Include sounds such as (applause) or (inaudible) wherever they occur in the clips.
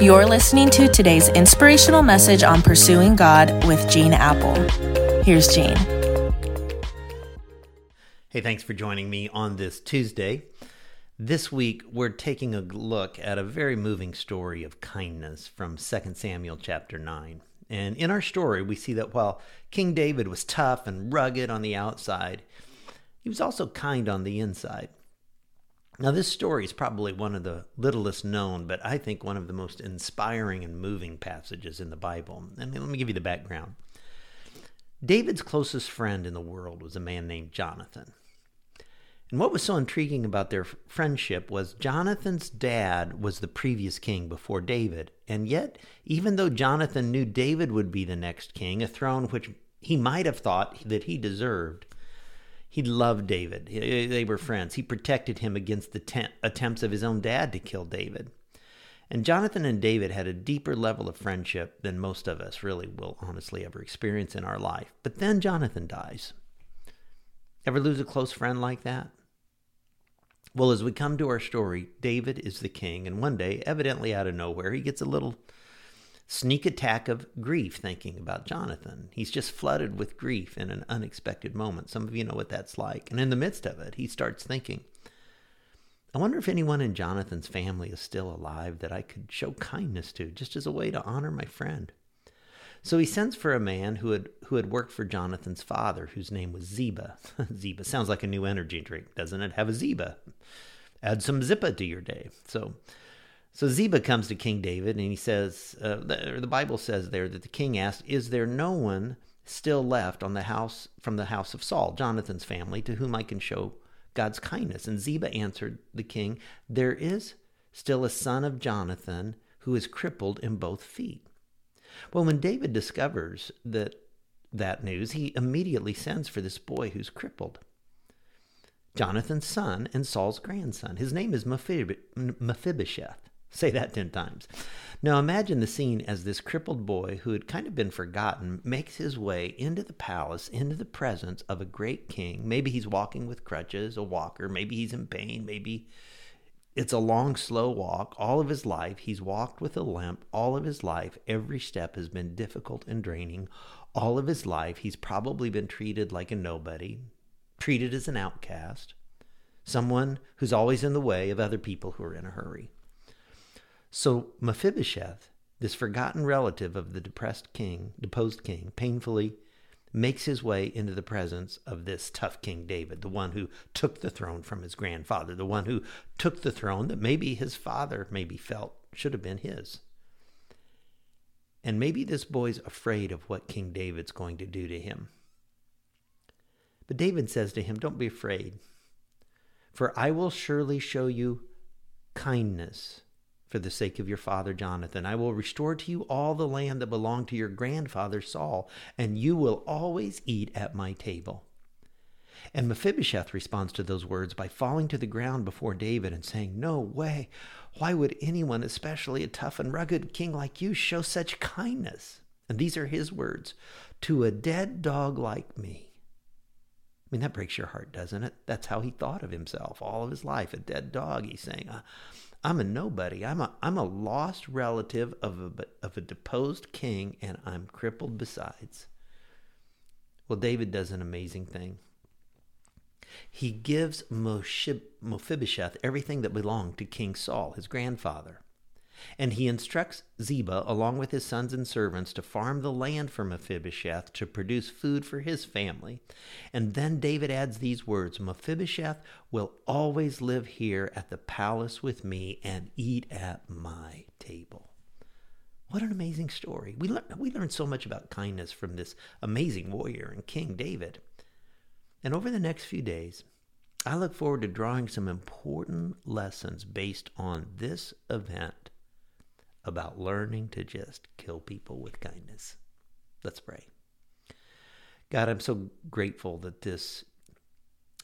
You're listening to today's inspirational message on pursuing God with Gene Appel. Here's Gene. Hey, thanks for joining me on this Tuesday. This week, we're taking a look at a very moving story of kindness from 2 Samuel chapter 9. And in our story, we see that while King David was tough and rugged on the outside, he was also kind on the inside. Now, this story is probably one of the littlest known, but I think one of the most inspiring and moving passages in the Bible. Let me give you the background. David's closest friend in the world was a man named Jonathan. And what was so intriguing about their friendship was Jonathan's dad was the previous king before David. And yet, even though Jonathan knew David would be the next king, a throne which he might have thought that he deserved, he loved David. They were friends. He protected him against the te- attempts of his own dad to kill David. And Jonathan and David had a deeper level of friendship than most of us really will honestly ever experience in our life. But then Jonathan dies. Ever lose a close friend like that? Well, as we come to our story, David is the king, and one day, evidently out of nowhere, he gets a little sneak attack of grief thinking about Jonathan. He's just flooded with grief in an unexpected moment. Some of you know what that's like. And in the midst of it, he starts thinking, I wonder if anyone in Jonathan's family is still alive that I could show kindness to, just as a way to honor my friend. So he sends for a man who had who had worked for Jonathan's father, whose name was Ziba. (laughs) Ziba sounds like a new energy drink, doesn't it? Have a Ziba. Add some Zippa to your day. So so Ziba comes to King David and he says, uh, the, the Bible says there that the king asked, Is there no one still left on the house from the house of Saul, Jonathan's family, to whom I can show God's kindness? And Ziba answered the king, There is still a son of Jonathan who is crippled in both feet. Well, when David discovers that that news, he immediately sends for this boy who's crippled. Jonathan's son and Saul's grandson. His name is Mephibosheth. Say that 10 times. Now imagine the scene as this crippled boy who had kind of been forgotten makes his way into the palace, into the presence of a great king. Maybe he's walking with crutches, a walker. Maybe he's in pain. Maybe it's a long, slow walk. All of his life, he's walked with a limp. All of his life, every step has been difficult and draining. All of his life, he's probably been treated like a nobody, treated as an outcast, someone who's always in the way of other people who are in a hurry. So Mephibosheth, this forgotten relative of the depressed king, deposed king, painfully makes his way into the presence of this tough King David, the one who took the throne from his grandfather, the one who took the throne that maybe his father maybe felt should have been his. And maybe this boy's afraid of what King David's going to do to him. But David says to him, Don't be afraid, for I will surely show you kindness for the sake of your father Jonathan. I will restore to you all the land that belonged to your grandfather Saul, and you will always eat at my table. And Mephibosheth responds to those words by falling to the ground before David and saying, No way. Why would anyone, especially a tough and rugged king like you, show such kindness? And these are his words to a dead dog like me. I mean, that breaks your heart, doesn't it? That's how he thought of himself all of his life, a dead dog. He's saying, uh, I'm a nobody. I'm a I'm a lost relative of a of a deposed king, and I'm crippled besides. Well, David does an amazing thing. He gives Mephibosheth everything that belonged to King Saul, his grandfather. And he instructs Ziba, along with his sons and servants, to farm the land for Mephibosheth to produce food for his family. And then David adds these words Mephibosheth will always live here at the palace with me and eat at my table. What an amazing story. We, learn, we learn so much about kindness from this amazing warrior and King David. And over the next few days, I look forward to drawing some important lessons based on this event about learning to just kill people with kindness. Let's pray. God, I'm so grateful that this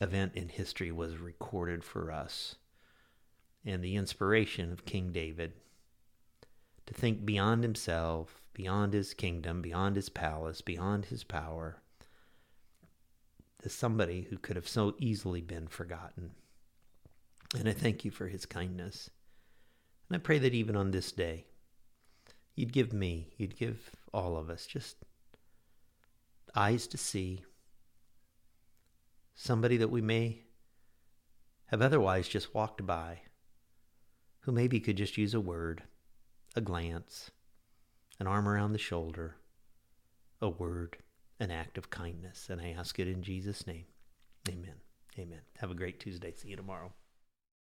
event in history was recorded for us and the inspiration of King David to think beyond himself, beyond his kingdom, beyond his palace, beyond his power, as somebody who could have so easily been forgotten. And I thank you for his kindness. And I pray that even on this day, you'd give me, you'd give all of us just eyes to see, somebody that we may have otherwise just walked by, who maybe could just use a word, a glance, an arm around the shoulder, a word, an act of kindness. And I ask it in Jesus' name. Amen. Amen. Have a great Tuesday. See you tomorrow.